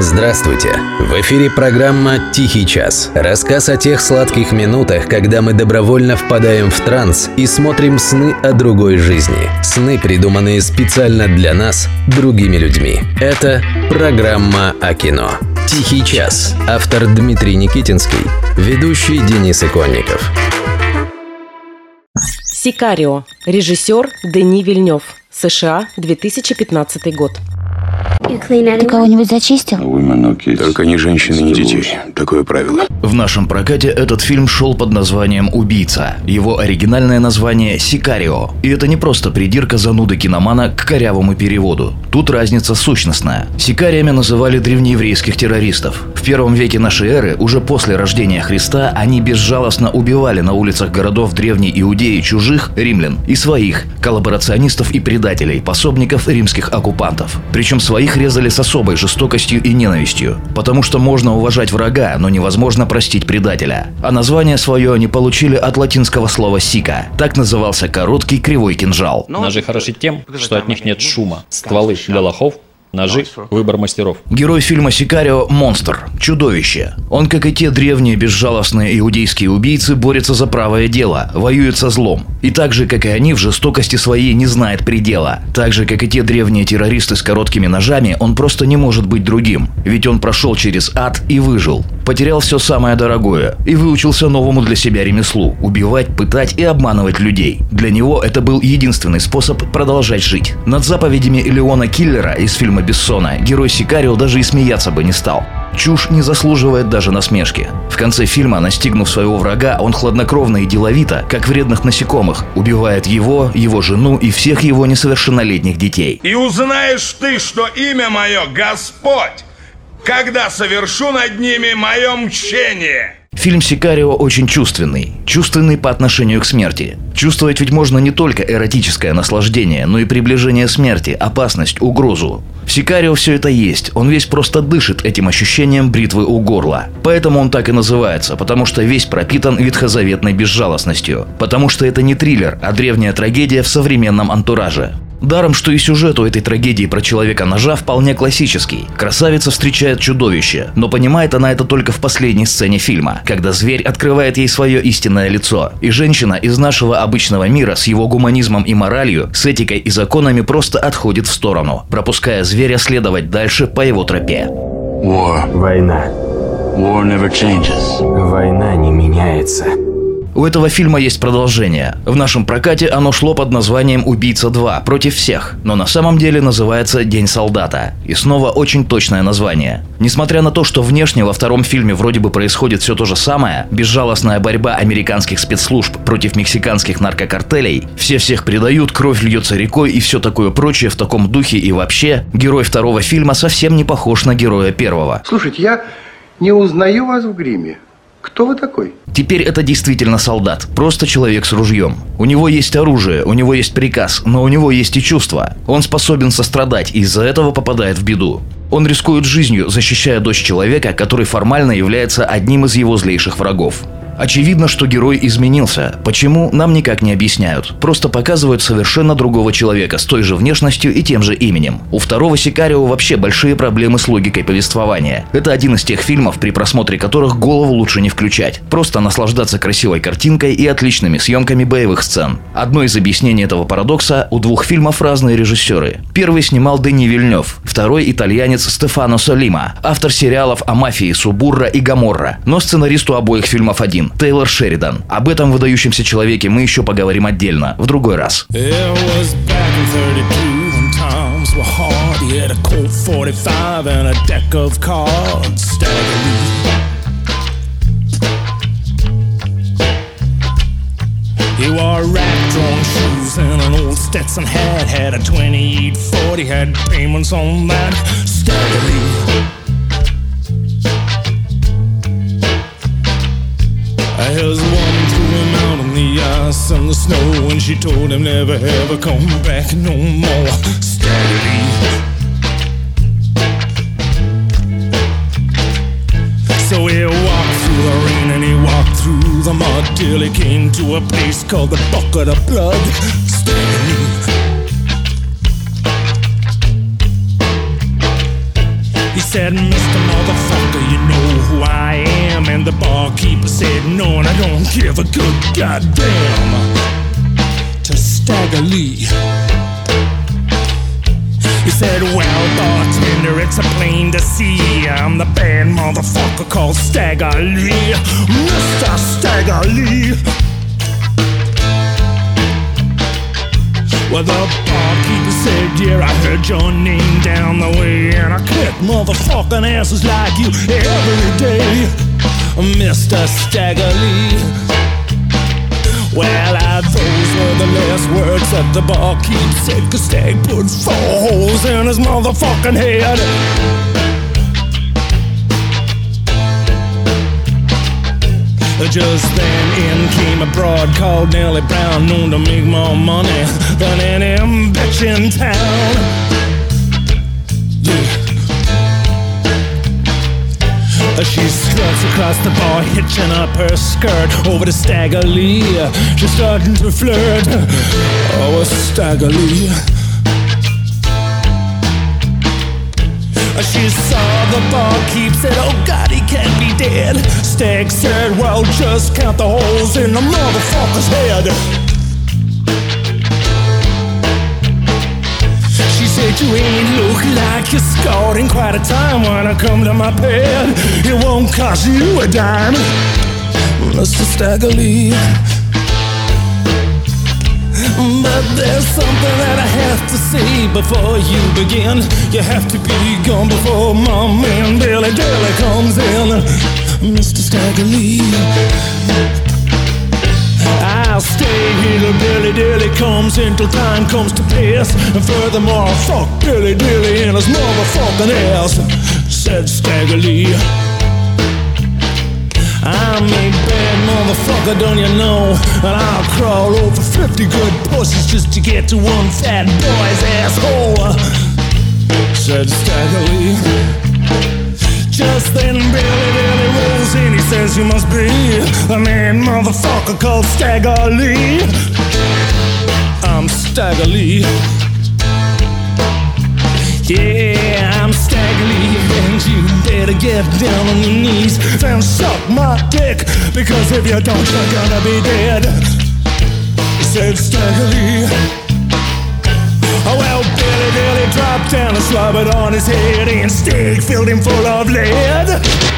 Здравствуйте! В эфире программа «Тихий час». Рассказ о тех сладких минутах, когда мы добровольно впадаем в транс и смотрим сны о другой жизни. Сны, придуманные специально для нас, другими людьми. Это программа о кино. «Тихий час». Автор Дмитрий Никитинский. Ведущий Денис Иконников. «Сикарио». Режиссер Дени Вильнев. США, 2015 год. Ты кого-нибудь зачистил? Только ни женщины, ни детей. Такое правило. В нашем прокате этот фильм шел под названием «Убийца». Его оригинальное название «Сикарио». И это не просто придирка зануды киномана к корявому переводу. Тут разница сущностная. Сикариями называли древнееврейских террористов. В первом веке нашей эры, уже после рождения Христа, они безжалостно убивали на улицах городов древней Иудеи чужих, римлян, и своих, коллаборационистов и предателей, пособников римских оккупантов. Причем своих резали с особой жестокостью и ненавистью, потому что можно уважать врага, но невозможно простить предателя. А название свое они получили от латинского слова «сика». Так назывался короткий кривой кинжал. Ножи хороши тем, что от них нет шума. Стволы для лохов, Ножи – выбор мастеров. Герой фильма «Сикарио» – монстр, чудовище. Он, как и те древние безжалостные иудейские убийцы, борется за правое дело, воюет со злом. И так же, как и они, в жестокости своей не знает предела. Так же, как и те древние террористы с короткими ножами, он просто не может быть другим. Ведь он прошел через ад и выжил. Потерял все самое дорогое и выучился новому для себя ремеслу – убивать, пытать и обманывать людей. Для него это был единственный способ продолжать жить. Над заповедями Леона Киллера из фильма Бессона герой Сикарио даже и смеяться бы не стал. Чушь не заслуживает даже насмешки. В конце фильма, настигнув своего врага, он хладнокровно и деловито, как вредных насекомых, убивает его, его жену и всех его несовершеннолетних детей. И узнаешь ты, что имя мое Господь, когда совершу над ними мое мчение. Фильм «Сикарио» очень чувственный. Чувственный по отношению к смерти. Чувствовать ведь можно не только эротическое наслаждение, но и приближение смерти, опасность, угрозу. В «Сикарио» все это есть. Он весь просто дышит этим ощущением бритвы у горла. Поэтому он так и называется, потому что весь пропитан ветхозаветной безжалостностью. Потому что это не триллер, а древняя трагедия в современном антураже. Даром, что и сюжет у этой трагедии про человека-ножа вполне классический. Красавица встречает чудовище, но понимает она это только в последней сцене фильма, когда зверь открывает ей свое истинное лицо. И женщина из нашего обычного мира с его гуманизмом и моралью, с этикой и законами просто отходит в сторону, пропуская зверя следовать дальше по его тропе. War. Война. War never changes. Война не меняется. У этого фильма есть продолжение. В нашем прокате оно шло под названием «Убийца 2. Против всех», но на самом деле называется «День солдата». И снова очень точное название. Несмотря на то, что внешне во втором фильме вроде бы происходит все то же самое, безжалостная борьба американских спецслужб против мексиканских наркокартелей, все всех предают, кровь льется рекой и все такое прочее в таком духе и вообще, герой второго фильма совсем не похож на героя первого. Слушайте, я не узнаю вас в гриме. Кто вы такой? Теперь это действительно солдат, просто человек с ружьем. У него есть оружие, у него есть приказ, но у него есть и чувства. Он способен сострадать и из-за этого попадает в беду. Он рискует жизнью, защищая дочь человека, который формально является одним из его злейших врагов. Очевидно, что герой изменился. Почему, нам никак не объясняют. Просто показывают совершенно другого человека с той же внешностью и тем же именем. У второго Сикарио вообще большие проблемы с логикой повествования. Это один из тех фильмов, при просмотре которых голову лучше не включать. Просто наслаждаться красивой картинкой и отличными съемками боевых сцен. Одно из объяснений этого парадокса – у двух фильмов разные режиссеры. Первый снимал Дени Вильнев, второй – итальянец Стефано Солима, автор сериалов о мафии Субурра и Гаморра. Но сценаристу обоих фильмов один – Тейлор Шеридан. Об этом выдающемся человеке мы еще поговорим отдельно, в другой раз. It was back in 32 when times were hard. He had a Colt 45 and a deck of cards. Staggering. He wore rag-drawn shoes and an old Stetson hat. Had a 2840, had payments on that. Staggering. The snow, and she told him never ever come back no more. Steadily. So he walked through the rain and he walked through the mud till he came to a place called the Bucket of Blood. Steadily. He said, Mr. Motherfucker, you know who I am. And the barkeeper said, No, and I don't give a good goddamn. To Stagger Lee. He said, Well, bartender, it's a plain to see. I'm the bad motherfucker called Stagger Lee. Mr. Stagger Lee. Well, the barkeeper said, Yeah, I heard your name down the way, and I kick motherfucking asses like you every day, Mr. Stagger Lee. Well, I, those were the last words that the barkeep said, cause Stag put four holes in his motherfucking head. Just then in came a broad called Nellie Brown, known to make more money than any bitch in town. She struts across the bar, hitching up her skirt over to Stagger. She's starting to flirt. Oh, Stagger Lee. She saw the barkeep, said, Oh God, he can't be dead. Stag said, Well, just count the holes in the motherfucker's head. You ain't look like you scored in quite a time when I come to my bed. It won't cost you a dime, Mr. Stagger Lee. But there's something that I have to say before you begin. You have to be gone before my man Billy Dilly comes in. Mr. Stagger Lee. I'll stay here Billy Dilly comes until time comes to pass. And furthermore, fuck Billy Dilly in his motherfucking ass, said Stagger Lee. I'm a bad motherfucker, don't you know? And I'll crawl over 50 good pussies just to get to one fat boy's asshole. Said Stagger Lee. Just then Billy in, he says you must be the man motherfucker called Stagger Lee. I'm Stagger Lee. Yeah, I'm Stagger Lee, and you better get down on your knees and suck my dick, because if you don't, you're gonna be dead. Said Stagger Lee. Oh well, Billy Billy dropped down and slobbered on his head, and Stag filled him full of lead.